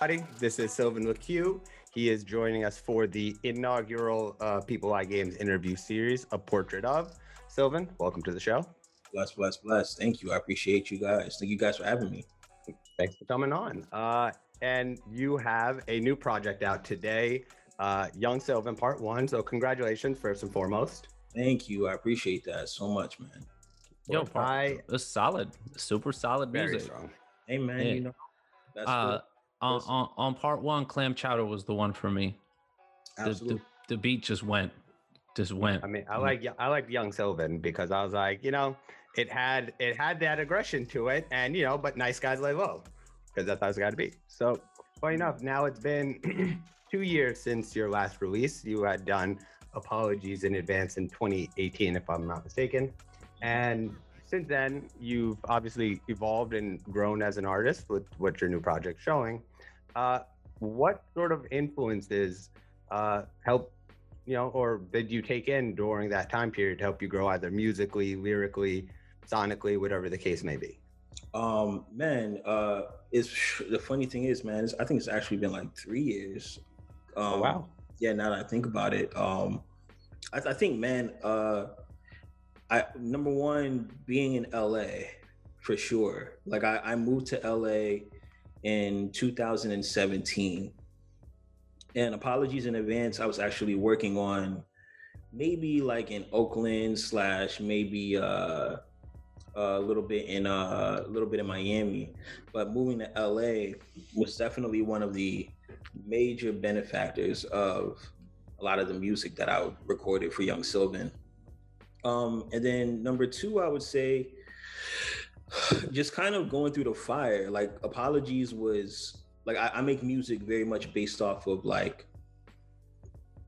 everybody. This is Sylvan LaCue. He is joining us for the inaugural uh, People Eye Games interview series, A Portrait of. Sylvan, welcome to the show. Bless, bless, bless. Thank you. I appreciate you guys. Thank you guys for having me. Thanks for coming on. Uh, and you have a new project out today, uh, Young Sylvan Part One. So congratulations, first and foremost. Thank you. I appreciate that so much, man. Yo, part, I, it's solid, super solid very music. strong. Hey, man. Yeah. You know, that's Uh, cool. On, on on part one, clam chowder was the one for me. The, Absolutely. the, the beat just went, just went. I mean, I Mm. like I like Young Sylvan because I was like, you know, it had it had that aggression to it, and you know, but nice guys lay low because that's how it's got to be. So, funny enough, now it's been two years since your last release. You had done apologies in advance in 2018, if I'm not mistaken, and since then you've obviously evolved and grown as an artist with what your new project's showing. Uh, what sort of influences uh, help you know, or did you take in during that time period to help you grow either musically, lyrically, sonically, whatever the case may be? Um, man, uh, it's the funny thing is, man, it's, I think it's actually been like three years. Um, Oh, wow. Yeah, now that I think about it, um, I, I think, man, uh, I number one being in LA for sure. Like I, I moved to LA in 2017, and apologies in advance. I was actually working on maybe like in Oakland slash maybe uh, a little bit in uh, a little bit in Miami, but moving to LA was definitely one of the major benefactors of a lot of the music that I recorded for Young Sylvan. Um, and then number two, I would say, just kind of going through the fire. Like apologies was like I, I make music very much based off of like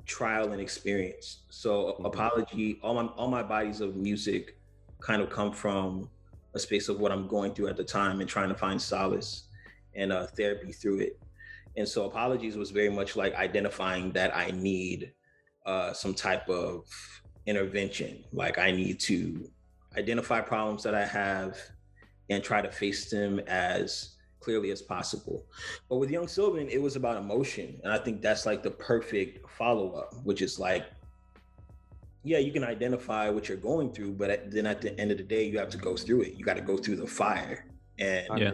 trial and experience. So Mhm. apology, all my all my bodies of music kind of come from a space of what I'm going through at the time and trying to find solace and uh, therapy through it. And so apologies was very much like identifying that I need uh, some type of intervention. Like I need to identify problems that I have and try to face them as clearly as possible. But with Young Sylvan, it was about emotion. And I think that's like the perfect follow up, which is like, yeah, you can identify what you're going through, but at, then at the end of the day, you have to go through it. You got to go through the fire. And Yeah.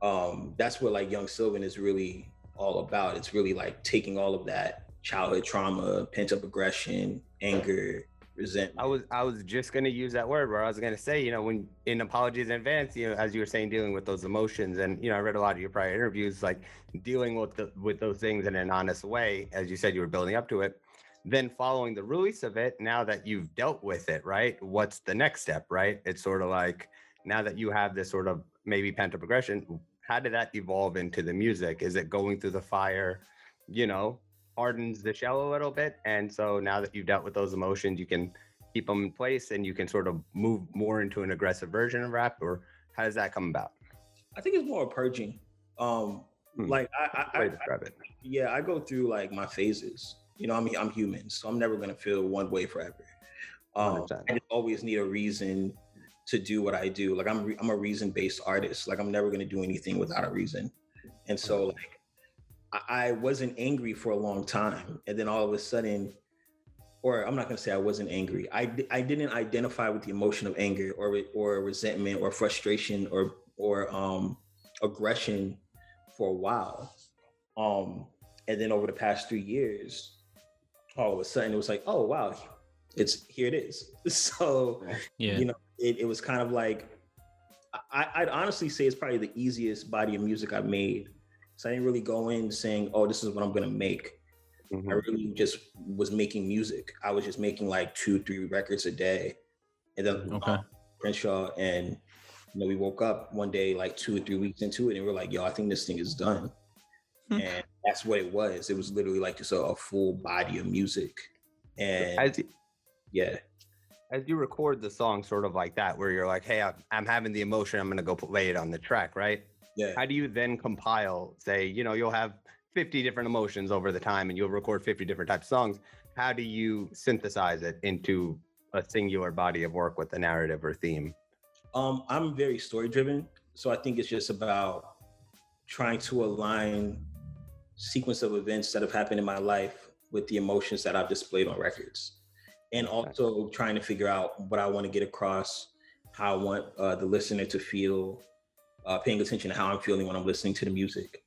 um, that's what like Young Sylvan is really all about. It's really like taking all of that childhood trauma, pent up aggression, anger, resentment. I was I was just gonna use that word where I was gonna say, you know, when in apologies in advance, you know, as you were saying, dealing with those emotions, and you know, I read a lot of your prior interviews, like dealing with the, with those things in an honest way, as you said, you were building up to it. Then following the release of it, now that you've dealt with it, right? What's the next step, right? It's sort of like now that you have this sort of maybe pent up aggression, how did that evolve into the music? Is it going through the fire, you know, hardens the shell a little bit? And so now that you've dealt with those emotions, you can keep them in place and you can sort of move more into an aggressive version of rap, or how does that come about? I think it's more purging. Um, Hmm. like I, I, I, to describe it. yeah, I go through like my phases. You know, I'm I'm human, so I'm never gonna feel one way forever. Um, I just always need a reason to do what I do. Like I'm re- I'm a reason based artist. Like I'm never gonna do anything without a reason. And so like I, wasn't angry for a long time, and then all of a sudden, or I'm not gonna say I wasn't angry. I I didn't identify with the emotion of anger or or resentment or frustration or or um aggression for a while. Um, and then over the past three years, all of a sudden it was like, oh wow, it's here it is. So yeah. you know, it, it was kind of like I, I'd honestly say it's probably the easiest body of music I've made. So I didn't really go in saying, oh, this is what I'm gonna make. I Mhm. really just was making music. I was just making like two, three records a day. And then Okay. um, Crenshaw and you know, we woke up one day like two or three weeks into it and we are like, yo, I think this thing is done. Hmm. and that's what it was. It was literally like just a, a full body of music. And As you, yeah. as you record the song, sort of like that, where you're like, "Hey, I'm, I'm having the emotion. I'm gonna go lay it on the track," right? Yeah. How do you then compile? Say, you know, you'll have 50 different emotions over the time, and you'll record 50 different types of songs. How do you synthesize it into a singular body of work with a narrative or theme? Um, I'm very story driven. So I think it's just about trying to align sequence of events that have happened in my life with the emotions that I've displayed on records, and also trying to figure out what I want to get across, how I want uh, the listener to feel, uh, paying attention to how I'm feeling when I'm listening to the music.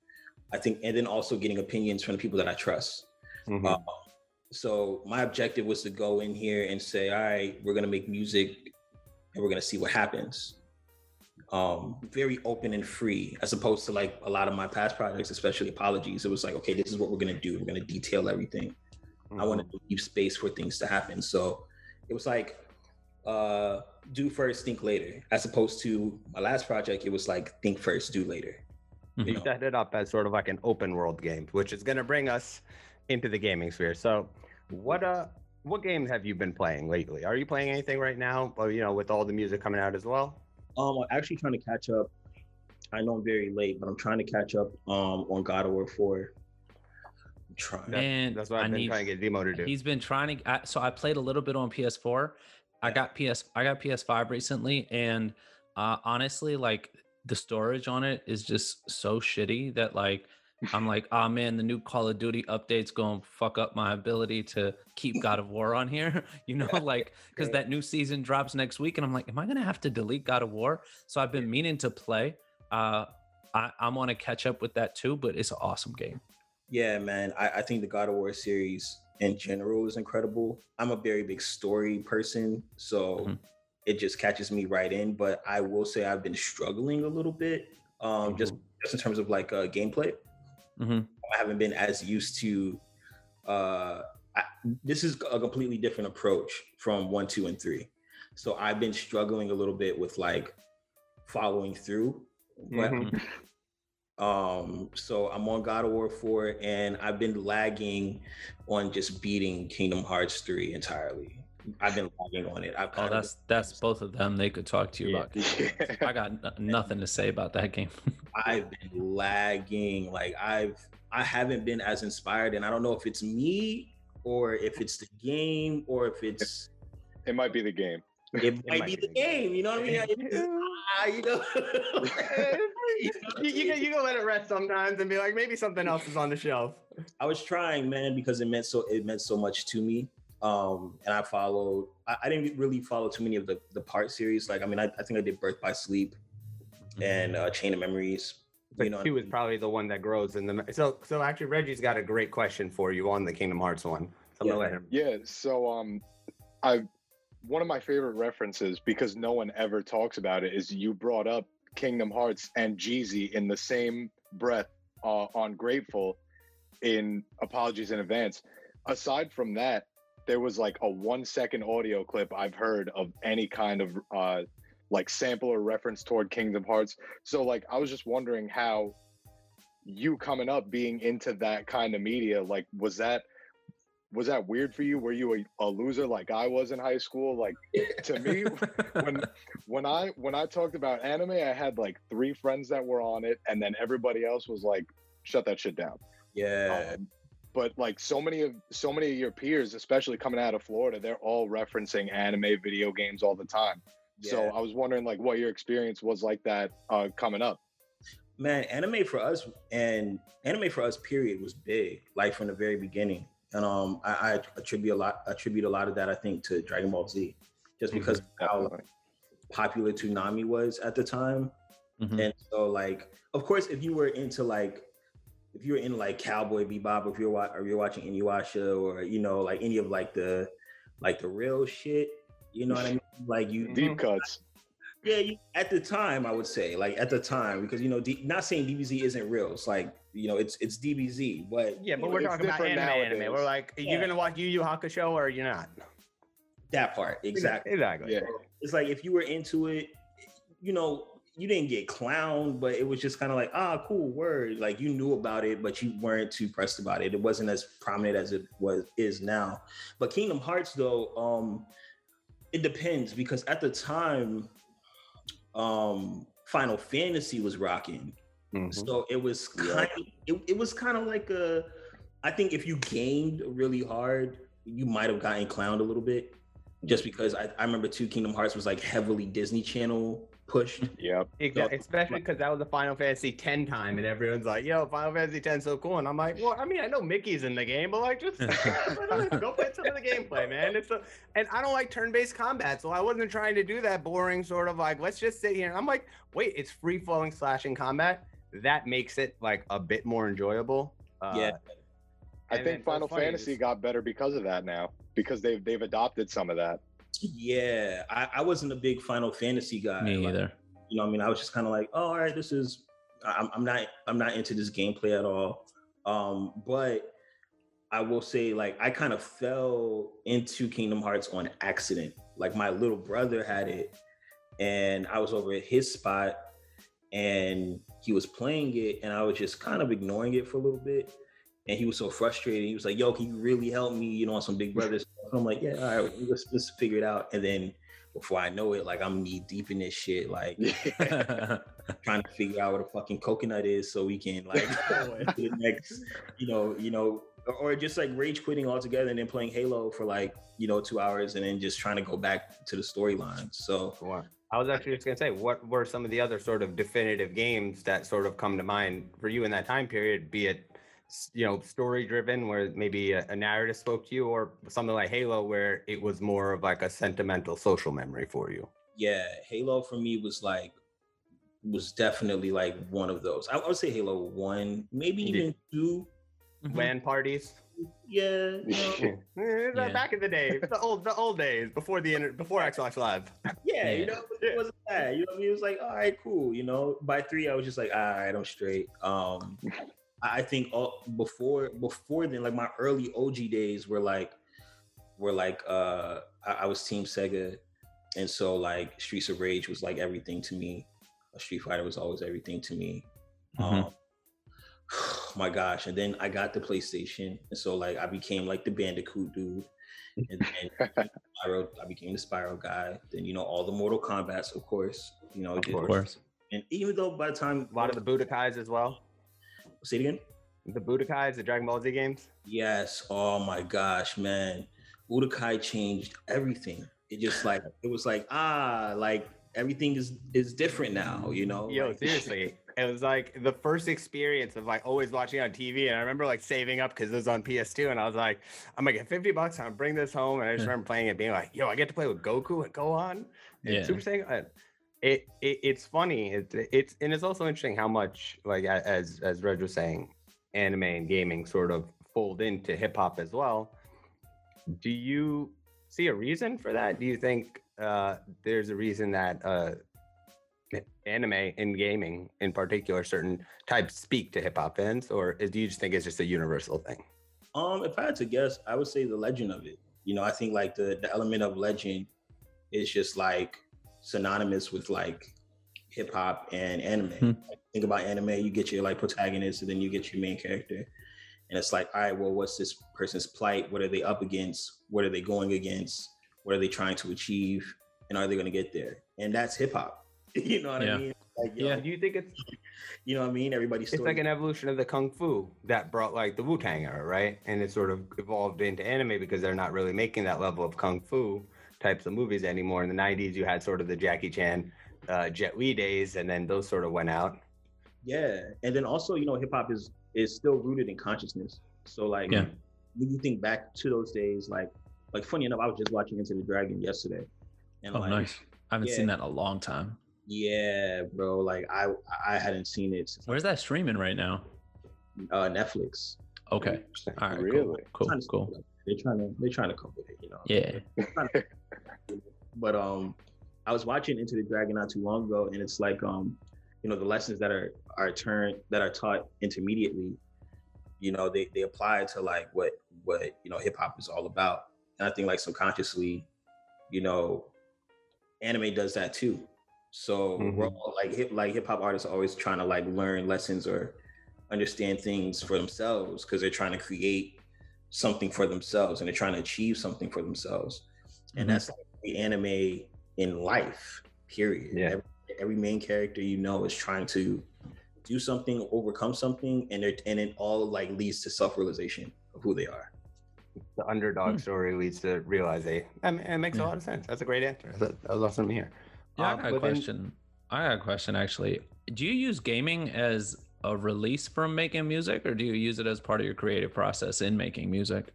I think, and then also getting opinions from the people that I trust. Mhm. Uh, so my objective was to go in here and say, all right, we're gonna make music and we're gonna see what happens. Um, very open and free, as opposed to like a lot of my past projects, especially apologies. It was like, okay, this is what we're gonna do. We're gonna detail everything. I Mhm. wanted to leave space for things to happen. So it was like uh do first, think later, as opposed to my last project, it was like think first, do later. Mhm. You you set it up as sort of like an open world game, which is going to bring us into the gaming sphere. So, what uh, what games have you been playing lately? Are you playing anything right now? Or you know, with all the music coming out as well? Um, I'm actually trying to catch up. I know I'm very late, but I'm trying to catch up um on God of War 4. I'm trying. Man, That's what I I've been need- trying to get Demo to do. He's been trying to. I, so I played a little bit on PS4. I got PS. I got PS5 recently, and uh, honestly, like the storage on it is just so shitty that like I'm like, oh man, the new Call of Duty update's gonna fuck up my ability to keep God of War on here. You know, like because that new season drops next week, and I'm like, am I gonna have to delete God of War? So I've been meaning to play. Uh, I, I'm on to catch up with that too, but it's an awesome game. Yeah, man. I, I think the God of War series in general is incredible. I'm a very big story person, so Mhm. it just catches me right in. But I will say I've been struggling a little bit, um, just just in terms of like uh, gameplay. hmm I haven't been as used to. Uh, I, this is a completely different approach from one, two, and three. So I've been struggling a little bit with like following through. But Mhm. Um, so I'm on God of War 4 and I've been lagging on just beating Kingdom Hearts 3 entirely. I've been lagging on it. I've Oh, kind of that's that's both of them. They could talk to you Yeah. about. I got n- nothing to say about that game. I've been lagging. Like I've I haven't been as inspired, and I don't know if it's me or if it's the game or if it's It might be the game. it might be the game. You know what I mean? It's- ah, you know. you, you, can, you can let it rest sometimes and be like, maybe something else is on the shelf. I was trying, man, because it meant so it meant so much to me. Um, and I followed. I, I didn't really follow too many of the the part series. Like, I mean, I, I think I did Birth by Sleep and uh, Chain of Memories. But You know, what I two is probably the one that grows in the. So, so actually, Reggie's got a great question for you on the Kingdom Hearts one. So I'm gonna Yeah. let him. Yeah, so um I one of my favorite references because no one ever talks about it is you brought up Kingdom Hearts and Jeezy in the same breath uh, on Grateful in Apologies in Advance. Aside from that, there was like a one second audio clip I've heard of any kind of uh like sample or reference toward Kingdom Hearts. So like I was just wondering how you coming up being into that kind of media like was that was that weird for you? Were you a, a loser like I was in high school? Like to me, when when I when I talked about anime, I had like three friends that were on it, and then everybody else was like, "Shut that shit down." Yeah. Um, but like so many of so many of your peers, especially coming out of Florida, they're all referencing anime video games all the time. So I was wondering like what your experience was like that uh, coming up. man, anime for us and anime for us, period, was big, like from the very beginning. And um, I, I attribute a lot, attribute a lot of that, I think, to Dragon Ball Z, just because of how popular Toonami was at the time. Mhm. And so, like, of course, if you were into like, if you were in like Cowboy Bebop, or if you're wa- or you're watching Inuyasha, or you know, like any of like the, like the real shit, you know what I mean? Like you, Deep cuts. yeah, you, at the time, I would say, like at the time, because you know, D, not saying DBZ isn't real. It's like you know, it's it's DBZ, but Yeah, but we're know, talking about anime, different anime. We're like, Yeah. you're gonna watch Yu Yu Hakusho or you're not. that part exactly. Exactly. Yeah. It's like if you were into it, you know, you didn't get clowned, but it was just kind of like, ah, cool word. Like you knew about it, but you weren't too pressed about it. It wasn't as prominent as it was is now. But Kingdom Hearts, though, um, it depends because at the time, um, Final Fantasy was rocking. Mhm. So it was kind of it, it was kind of like a I think if you gamed really hard, you might have gotten clowned a little bit. Just because I, I remember two Kingdom Hearts was like heavily Disney Channel pushed. Yep. Exactly, especially because that was the Final Fantasy X time, and everyone's like, "Yo, Final Fantasy X so cool," and I'm like, "Well, I mean, I know Mickey's in the game, but like, just go play some of the gameplay, man." It's a, and I don't like turn-based combat, so I wasn't trying to do that boring sort of like, let's just sit here. And I'm like, wait, it's free-flowing slashing combat. That makes it like a bit more enjoyable. Uh, Yeah. I think Final Fantasy just- got better because of that now because they've they've adopted some of that. Yeah, I, I wasn't a big Final Fantasy guy. Me Like, either. You know, what I mean, I was just kind of like, oh, all right, this is. I'm, I'm not. I'm not into this gameplay at all. Um, but I will say, like, I kind of fell into Kingdom Hearts on accident. Like, my little brother had it, and I was over at his spot, and he was playing it, and I was just kind of ignoring it for a little bit. And he was so frustrated. He was like, "Yo, can you really help me? You know, on some Big Brother stuff." I'm like, "Yeah, all right, let's let's figure it out." And then before I know it, like I'm knee deep in this shit, like trying to figure out what a fucking coconut is so we can like go into the next, you know, you know, or, or just like rage quitting altogether and then playing Halo for like, you know, two hours and then just trying to go back to the storyline. So Wow. I was actually just gonna say, what were some of the other sort of definitive games that sort of come to mind for you in that time period? Be it, you know, story driven, where maybe a, a narrative spoke to you, or something like Halo, where it was more of like a sentimental social memory for you. yeah, Halo for me was like was definitely like one of those. I, I would say Halo one, maybe Yeah. even two. Mhm. LAN parties. Yeah, you know, Yeah. Back in the day, the old the old days before the inter- before Xbox Live. yeah, you know, it wasn't bad. You know what I mean? It was like, all right, cool. You know, by three, I was just like, all right, I'm straight. Um, I I think all, before before then, like my early OG days were like were like uh I, I was Team Sega, and so like Streets of Rage was like everything to me. A Street Fighter was always everything to me. Mhm. Um, my gosh! And then I got the PlayStation, and so like I became like the Bandicoot dude, and then Spyro, I became the Spyro guy. Then you know all the Mortal Kombat's, of course. You know, Of course. and even though by the time A lot of the Budokais as well. say it again. The Budokais, the Dragon Ball Z games. Yes. Oh my gosh, man. Budokai changed everything. It just like it was like ah, like everything is is different now. You know. Yo, Like- seriously. It was like the first experience of like always watching on TV. And I remember like saving up because it was on PS2. And I was like, I'm gonna get 50 bucks. I'm gonna bring this home. And I just remember playing it, being like, yo, I get to play with Goku and Gohan and Yeah. Super Saiyan. It, it it's funny. It's it's and it's also interesting how much like as as Reg was saying, anime and gaming sort of fold into hip hop as well. Do you see a reason for that? Do you think uh, there's a reason that uh, anime and gaming in particular certain types speak to hip hop fans or do you just think it's just a universal thing Um, if I had to guess, I would say the legend of it. You know, I think like the the element of legend is just like synonymous with like hip hop and anime. Hmm. Like, think about anime, you get your like protagonist, and then you get your main character, and it's like, all right, well, what's this person's plight? What are they up against? What are they going against? What are they trying to achieve? And are they going to get there? And that's hip hop. you know what Yeah. I mean? Like, yo, Yeah. do you think it's you know what I mean? Everybody's it's like an evolution of the kung fu that brought like the wu-tang era right and it sort of evolved into anime because they're not really making that level of kung fu types of movies anymore in the 90s you had sort of the jackie chan uh, jet li days and then those sort of went out Yeah, and then also, you know, hip hop is is still rooted in consciousness. So like, Yeah. when you think back to those days, like, like funny enough, I was just watching Enter the Dragon yesterday, and Oh, like, nice. I haven't yeah. seen that in a long time. yeah, bro, like I I hadn't seen it since Where's that streaming right now? uh, Netflix. Okay. All right. Really? Cool. Trying Cool. to- Cool. They're trying to they're trying to cope with it, you know. Yeah. but um I was watching Enter the Dragon not too long ago and it's like um you know the lessons that are are turned that are taught intermediately you know they they apply to like what what you know hip hop is all about and I think like subconsciously you know anime does that too so we're Mhm. all like hip like hip hop artists are always trying to like learn lessons or understand things for themselves because they're trying to create something for themselves and they're trying to achieve something for themselves and Mhm. that's like the anime in life period Yeah. every, every main character you know is trying to do something overcome something and it and it all like leads to self-realization of who they are the underdog Hmm. story leads to realize they I mean, it makes Yeah. a lot of sense that's a great answer that, that was awesome to hear Yeah, I Um, got a but then- question. I got a question actually. Do you use gaming as a release from making music, or do you use it as part of your creative process in making music?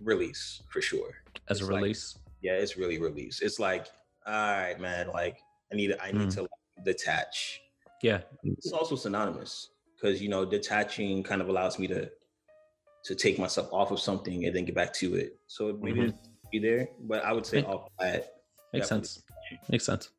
Release for sure. As It's a like- release? Yeah, it's really release. It's like, all right, man. Like, I need I need Mm. to like, detach. yeah. It's also synonymous because you know detaching kind of allows me to to take myself off of something and then get back to it. So maybe Mhm. it's be there, but I would say Make- all that. Makes Definitely. sense. Makes sense.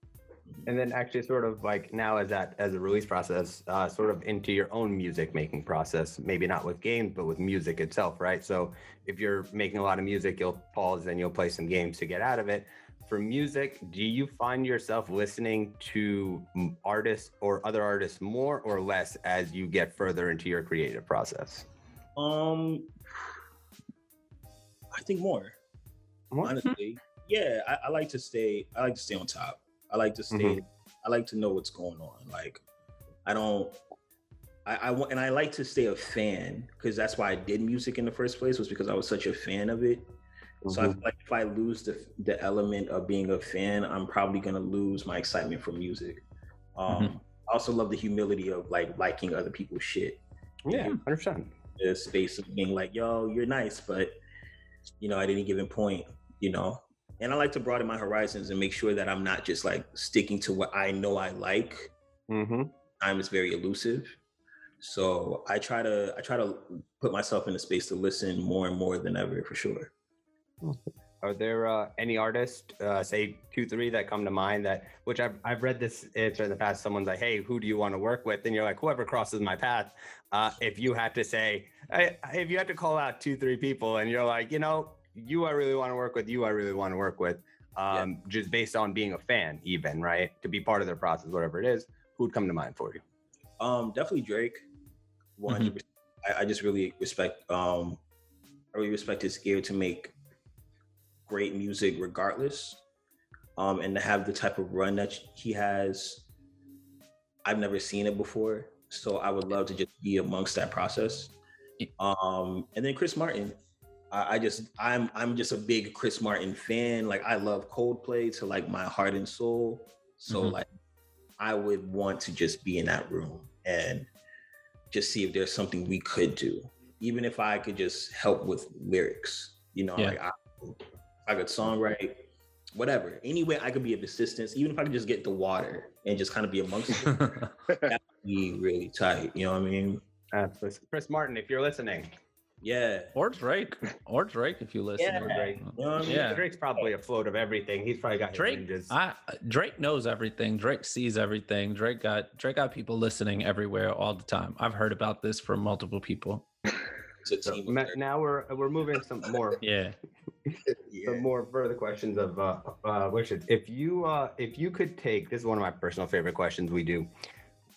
and then actually sort of like now as that as a release process uh, sort of into your own music making process maybe not with games but with music itself right so if you're making a lot of music you'll pause and you'll play some games to get out of it for music do you find yourself listening to artists or other artists more or less as you get further into your creative process Um, I think more. More? honestly. yeah, I, I like to stay. I like to stay on top. I like to stay. Mhm. I like to know what's going on. Like, I don't. I, I want, and I like to stay a fan because that's why I did music in the first place. Was because I was such a fan of it. So I Mhm. feel like if I lose the the element of being a fan, I'm probably gonna lose my excitement for music. Um, I also love the humility of like liking other people's shit. yeah 100% The space of being like, "Yo, you're nice," but you know, at any given point, you know. And I like to broaden my horizons and make sure that I'm not just like sticking to what I know I like. hmm Time is very elusive. So I try to I try to put myself in a space to listen more and more than ever for sure. Are there uh, any artists, uh, say two, three, that come to mind that, which I've, I've read this answer in the past? Someone's like, hey, who do you want to work with? And you're like, whoever crosses my path. Uh, if you had to say, I, if you had to call out two, three people and you're like, you know, you I really want to work with, you I really want to work with, um, just based on being a fan, even, right? To be part of their process, whatever it is, who'd come to mind for you? Um, definitely Drake. One, I, I just really respect. Um, I really respect his ear to make great music, regardless. Um, and to have the type of run that he has, I've never seen it before. So I would love to just be amongst that process. Um, and then Chris Martin. I, I just I'm I'm just a big Chris Martin fan. Like I love Coldplay to like my heart and soul. So Mhm. like I would want to just be in that room and just see if there's something we could do. Even if I could just help with lyrics, you know, Yeah. like I, I could songwrite, whatever. Any way I could be of assistance, even if I could just get the water and just kind of be amongst it, be really tight. You know what I mean? Uh, Chris Martin, if you're listening, Yeah. or Drake. Or Drake if you listen. Yeah. Drake. You know I mean? Yeah. Drake's probably afloat of everything. He's probably got Drake. I, Drake knows everything. Drake sees everything. Drake got Drake got people listening everywhere all the time. I've heard about this from multiple people. So team ma- effort. now we're we're moving some more Yeah. Yeah. some more further questions of uh, uh wishes. If you uh if you could take this is one of my personal favorite questions we do.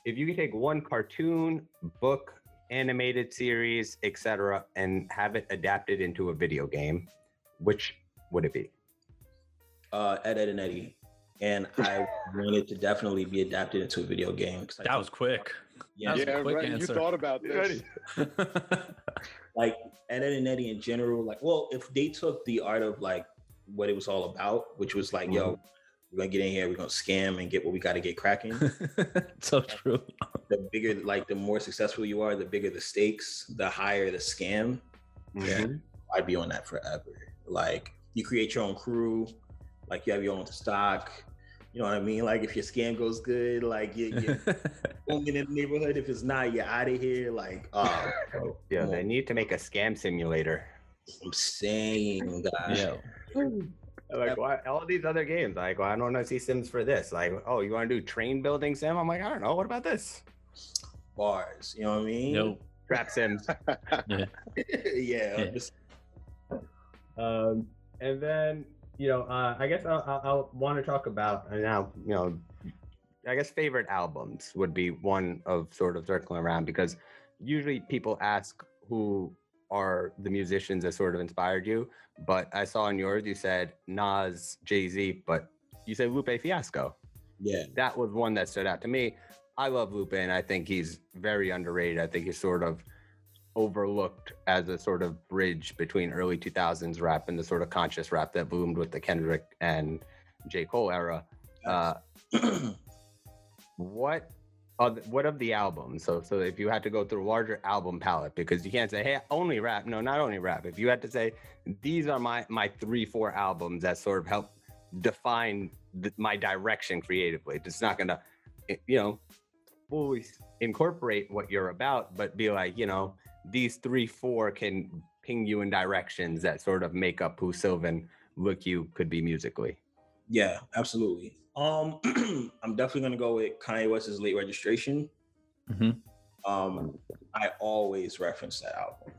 If you could take one cartoon, book, animated series, etc., and have it adapted into a video game, which would it be? uh, Ed, Ed, and Eddie. And I wanted to definitely be adapted into a video game. 'cause I That was quick. Yeah, That was a yeah, right. answer. You thought about this. like Ed, Ed and Eddie in general, like, well, if they took the art of like what it was all about, which was like, yo, we're gonna get in here, we're gonna scam and get what we gotta get cracking. so true. the bigger, like, the more successful you are, the bigger the stakes, the higher the scam. Yeah. Mhm. I'd be on that forever. Like, you create your own crew, like, you have your own stock. You know what I mean? Like, if your scam goes good, like, you, you're booming in the neighborhood. If it's not, you're out of here. Like, oh, bro, Yeah, come they on. need to make a scam simulator. I'm saying, guys. yeah. Like why all these other games? Like, well, I don't want to see Sims for this. Like, oh, you want to do train building sim? I'm like, I don't know. What about this? bars. You know what I mean? Nope. Trap Sims. yeah. Yeah. just- Um, and then you know, uh, I guess I'll, I'll, I'll want to talk about uh, now. You know, I guess favorite albums would be one of sort of circling around because usually people ask who are the musicians that sort of inspired you, but I saw in yours you said Nas, Jay Z, but you said Lupe Fiasco. yeah. That was one that stood out to me. I love Lupe, and I think he's very underrated. I think he's sort of overlooked as a sort of bridge between early 2000s rap and the sort of conscious rap that boomed with the Kendrick and J. Cole era. Uh, what of what of the album? So so if you had to go through a larger album palette, because you can't say, hey, only rap. No, not only rap. If you had to say, these are my my three, four albums that sort of help define the, my direction creatively. It's not gonna, eh, you know, fully incorporate what you're about, but be like, you know, these three, four can ping you in directions that sort of make up who Sylvan Look You could be musically. Yeah, absolutely. Um, I'm definitely gonna go with Kanye West's Late Registration. Mhm. Um, I always reference that album,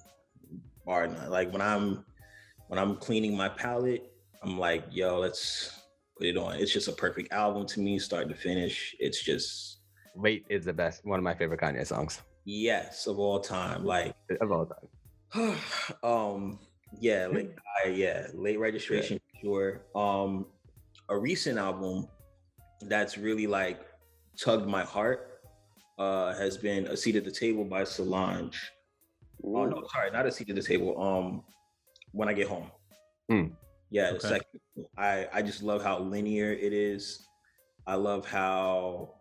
bar none. Like when I'm when I'm cleaning my palette, I'm like, yo, let's put it on. It's just a perfect album to me, start to finish. It's just Late is the best, one of my favorite Kanye songs yes of all time. Like of all time. um yeah like I, yeah late registration sure um a recent album that's really like tugged my heart uh has been a seat at the table by solange oh no sorry not a seat at the table um when i get home Hmm. yeah Okay. second i i just love how linear it is i love how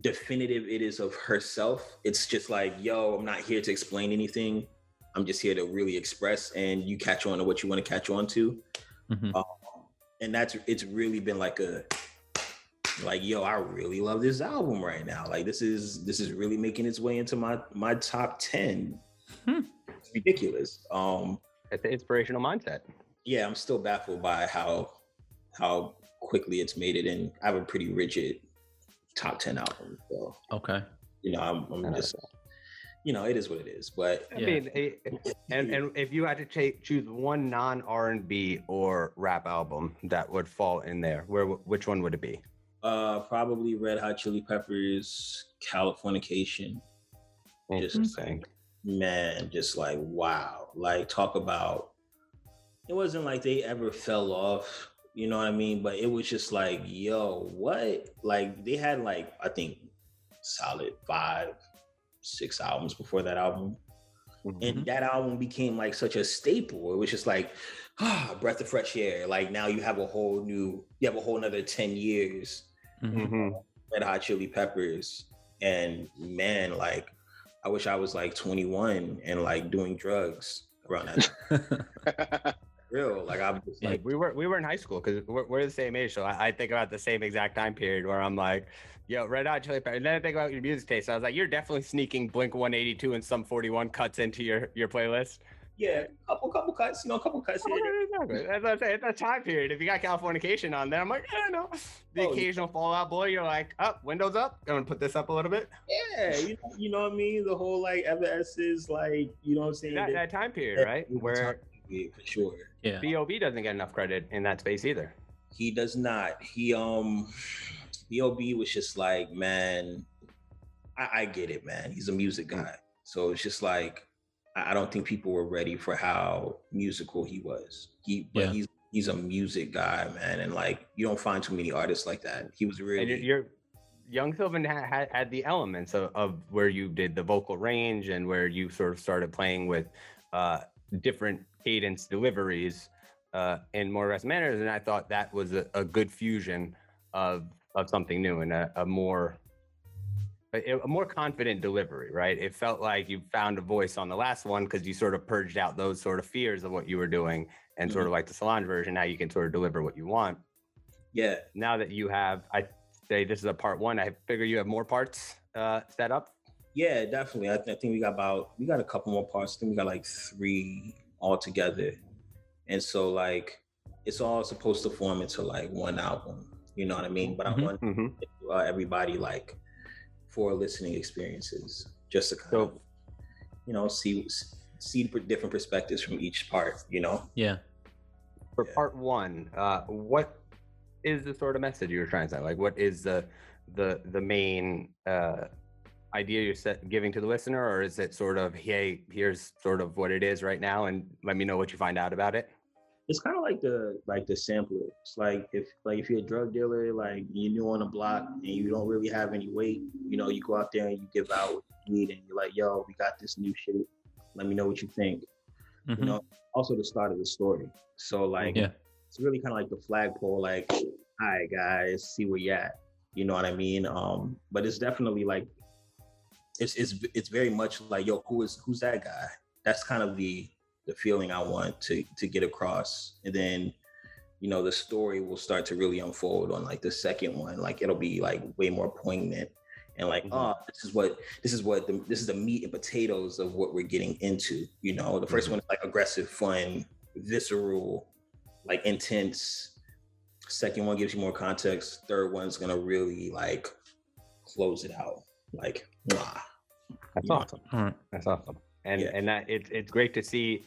definitive it is of herself it's just like yo i'm not here to explain anything i'm just here to really express and you catch on to what you want to catch on to Mhm. um, and that's it's really been like a like yo i really love this album right now like this is this is really making its way into my my top 10 Hmm. it's ridiculous um It's an inspirational mindset. yeah i'm still baffled by how how quickly it's made it and i have a pretty rigid top 10 album so Okay. you know i'm, I'm just you know it is what it is but I Yeah. mean, and and if you had to cha- choose one non R and B or rap album that would fall in there, where which one would it be? uh probably red hot chili peppers californication Just- Interesting. man, just like wow. Like talk about it wasn't like they ever fell off, you know what I mean? But it was just like, yo, what? Like they had like I think solid five, six albums before that album. Mhm. And that album became like such a staple. It was just like ah, breath of fresh air. Like now you have a whole new, you have a whole another 10 years Mhm. Mhm. Red Hot Chili Peppers. And man, like I wish I was like 21 and like doing drugs around that time. Real. Like I'm just Yeah. like, we were we were in high school because we're, we're the same age, so I, I think about the same exact time period where I'm like, yo, Red Hot Chili Peppers. And then I think about your music taste. So I was like, you're definitely sneaking Blink 182 and Sum 41 cuts into your your playlist. yeah, a couple couple cuts, you know, a couple cuts here. and. Exactly. That's what I'm saying. It's that time period. If you got Californication on there, I'm like, I don't know. The Oh, occasional Fall Out Boy, you're like, up, windows up. I'm gonna put this up a little bit. Yeah, you know, you know what I mean? The whole like Evanescence, like, you know what I'm saying? That, that time period, right? Where Yeah, for sure. Yeah. Bob doesn't get enough credit in that space either. He does not. He um Bob was just like, man, I, I get it, man. He's a music guy. So it's just like I I don't think people were ready for how musical he was. He but Yeah. he's he's a music guy, man. And like you don't find too many artists like that. He was really And you're, you're young Sylvan had, had, had the elements of, of where you did the vocal range and where you sort of started playing with uh, different cadence deliveries uh, in more rest manners. And I thought that was a, a good fusion of of something new and a, a more a, a more confident delivery, right? It felt like you found a voice on the last one because you sort of purged out those sort of fears of what you were doing, and sort of like the Solange version. Now you can sort of deliver what you want yeah. now that you have i say this is a part one i figure you have more parts uh set up Yeah, definitely. I, th- I think we got about we got a couple more parts. I think we got like three all together, and so like it's all supposed to form into like one album. You know what I mean? But. I want uh, everybody like for listening experiences, just to kind So- of you know see see different perspectives from each part. You know? Yeah. for Yeah. part one uh what is the sort of message you're trying to say like what is the the the main uh idea you're set, giving to the listener or is it sort of hey here's sort of what it is right now and let me know what you find out about it It's kind of like the like the sampler. It's like if like if you're a drug dealer, like you're new on the block and you don't really have any weight, you know, you go out there and you give out what you need, and you're like, "Yo, we got this new shit. Let me know what you think." Mhm. You know, also the start of the story. So like, Yeah. it's really kind of like the flagpole. Like, "Hi guys, see where you at." You know what I mean? Um, but it's definitely like it's it's it's very much like yo, who is who's that guy? That's kind of the the feeling I want to to get across, and then you know the story will start to really unfold on like the second one. Like it'll be like way more poignant and like Mhm. oh this is what this is what the, this is the meat and potatoes of what we're getting into you know the 1st Mhm. one is like aggressive fun visceral like intense second one gives you more context third one's gonna really like close it out like mwah. That's Yeah. awesome. Right. That's awesome. And Yeah. and that it's it's great to see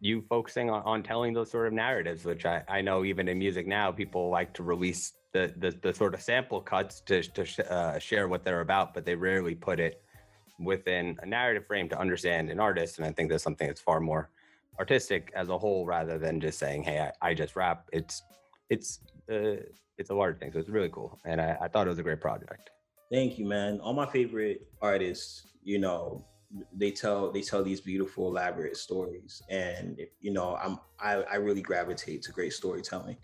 you focusing on, on telling those sort of narratives, which I, I know even in music now, people like to release the the, the sort of sample cuts to to sh- uh, share what they're about, but they rarely put it within a narrative frame to understand an artist. And I think that's something that's far more artistic as a whole, rather than just saying, "Hey, I, I just rap." It's it's uh, it's a large thing, so it's really cool, and I, I thought it was a great project. Thank you, man. All my favorite artists, you know, they tell they tell these beautiful, elaborate stories, and you know, I'm I, I really gravitate to great storytelling,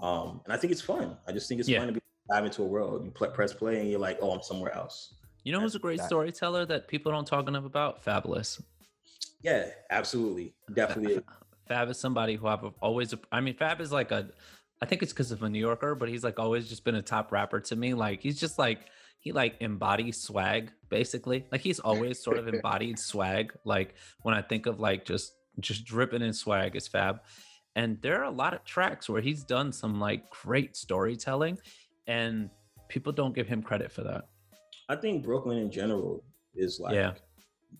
um, and I think it's fun. I just think it's Yeah. fun to be dive into a world. You pl- press play, and you're like, oh, I'm somewhere else. You know who's a great that- storyteller that people don't talk enough about? Fabolous. Yeah, absolutely, definitely. Fab is somebody who I've always. I mean, Fab is like a. I think it's because of a New Yorker, but he's like always just been a top rapper to me. Like he's just like he like embodies swag basically. Like he's always sort of embodied swag. Like when I think of like just just dripping in swag is Fab. And there are a lot of tracks where he's done some like great storytelling, and people don't give him credit for that. I think Brooklyn in general is like Yeah.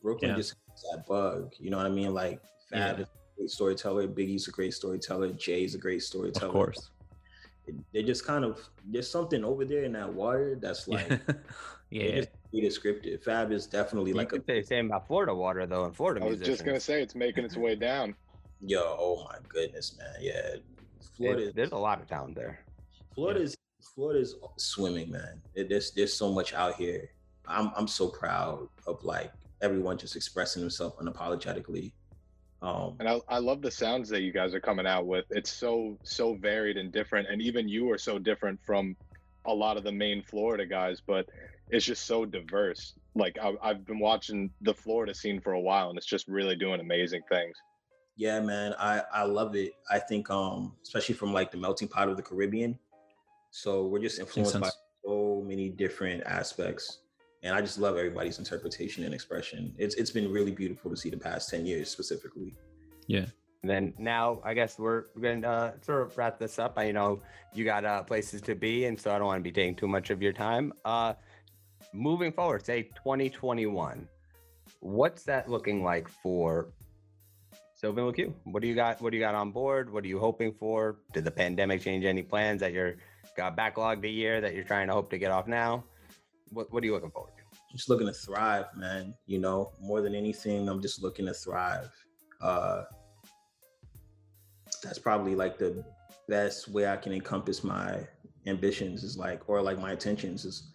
Brooklyn Yeah. just has that bug. You know what I mean? Like Fab Yeah. is a great storyteller, Biggie's a great storyteller, Jay's a great storyteller. Of course. They just kind of there's something over there in that water that's like yeah. yeah. yeah. just be descriptive. Fab is definitely You like a could say the same about Florida water though, in Florida I was just gonna say it's making its way down. yo. Oh my goodness, man. Yeah, Florida. It- there's a lot of talent there. Florida's Florida's swimming, man. It, there's there's so much out here. I'm I'm so proud of like everyone just expressing themselves unapologetically. Um, And I, I love the sounds that you guys are coming out with. It's so so varied and different, and even you are so different from a lot of the main Florida guys. But it's just so diverse. Like I, I've been watching the Florida scene for a while, and it's just really doing amazing things. yeah, man, I I love it. I think um especially from like the melting pot of the Caribbean. So we're just influenced by so many different aspects. And I just love everybody's interpretation and expression. It's it's been really beautiful to see the past 10 years specifically. Yeah. And then now, I guess we're going to uh, sort of wrap this up. I know you got uh, places to be, and so I don't want to be taking too much of your time. Uh, moving forward, say 2021, what's that looking like for Sylvan LaCue? What do you got? What do you got on board? What are you hoping for? Did the pandemic change any plans that you're got backlogged a year that you're trying to hope to get off now? What What are you looking forward to? just looking to thrive, man. You know, more than anything, I'm just looking to thrive. Uh that's probably like the best way I can encompass my ambitions is like or like my intentions is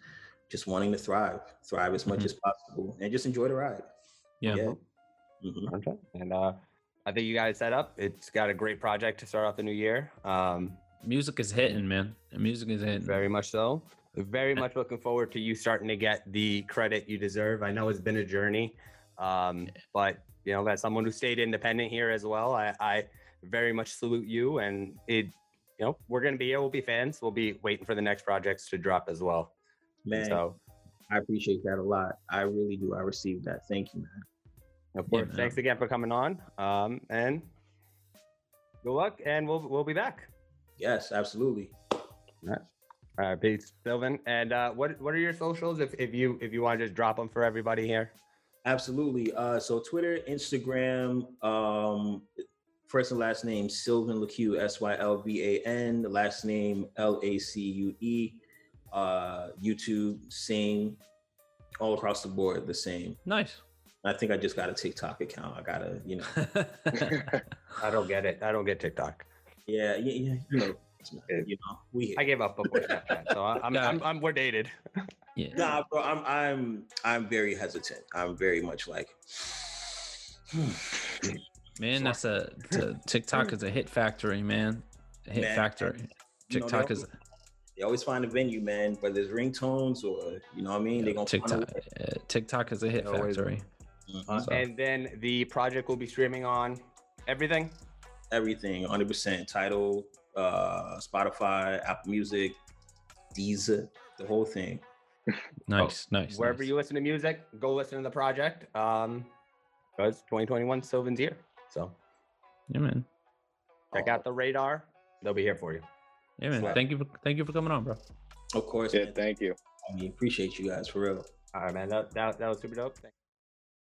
just wanting to thrive, thrive as much Mhm. as possible and just enjoy the ride. Yeah. Yeah. Mhm. Okay. And uh, I think you guys set up. It's got a great project to start off the new year. Um, Music is hitting, man. The music is hitting. very much so. Very much looking forward to you starting to get the credit you deserve. I know it's been a journey, um, but you know, as someone who stayed independent here as well, I, I very much salute you. And it, you know, we're gonna be here. We'll be fans. We'll be waiting for the next projects to drop as well. Man, So, I appreciate that a lot. I really do. I received that. Thank you, man. of Yeah, course, man. thanks again for coming on. Um, and good luck. And we'll we'll be back. Yes, absolutely. All right, peace, Sylvan. And uh, what what are your socials? If if you if you want to just drop them for everybody here. Absolutely. Uh, so Twitter, Instagram, um, first and last name Sylvan LaCue, S Y L V A N. The last name L A C U E. Uh, YouTube, same, all across the board the same. Nice. I think I just got a TikTok account. I gotta, you know, I don't get it. I don't get TikTok. yeah, yeah, yeah you know, you know, we. I gave up before Snapchat, so I- I'm, Yeah. I'm, I'm we're dated. yeah. Nah, bro, I'm, I'm, I'm very hesitant. I'm very much like. Man, that's a, TikTok is a hit factory, man. A hit Man, factory. you know, TikTok is always- they always find a venue, man. Whether it's ringtones or you know what I mean, they gonna TikTok. find a uh, TikTok is a hit Always. factory. Mhm. So- And then the project will be streaming on everything. everything 100% title uh spotify apple music deezer the whole thing Nice, nice. Wherever nice. you listen to music, go listen to the project. Um, because 2021 Sylvan's here. So Yeah, man. check out the radar. They'll be here for you. Yeah, man. Slap. Thank you for thank you for coming on, bro. of course Yeah, man. thank you. i mean appreciate you guys for real All right, man. That, that, that was super dope. Thank-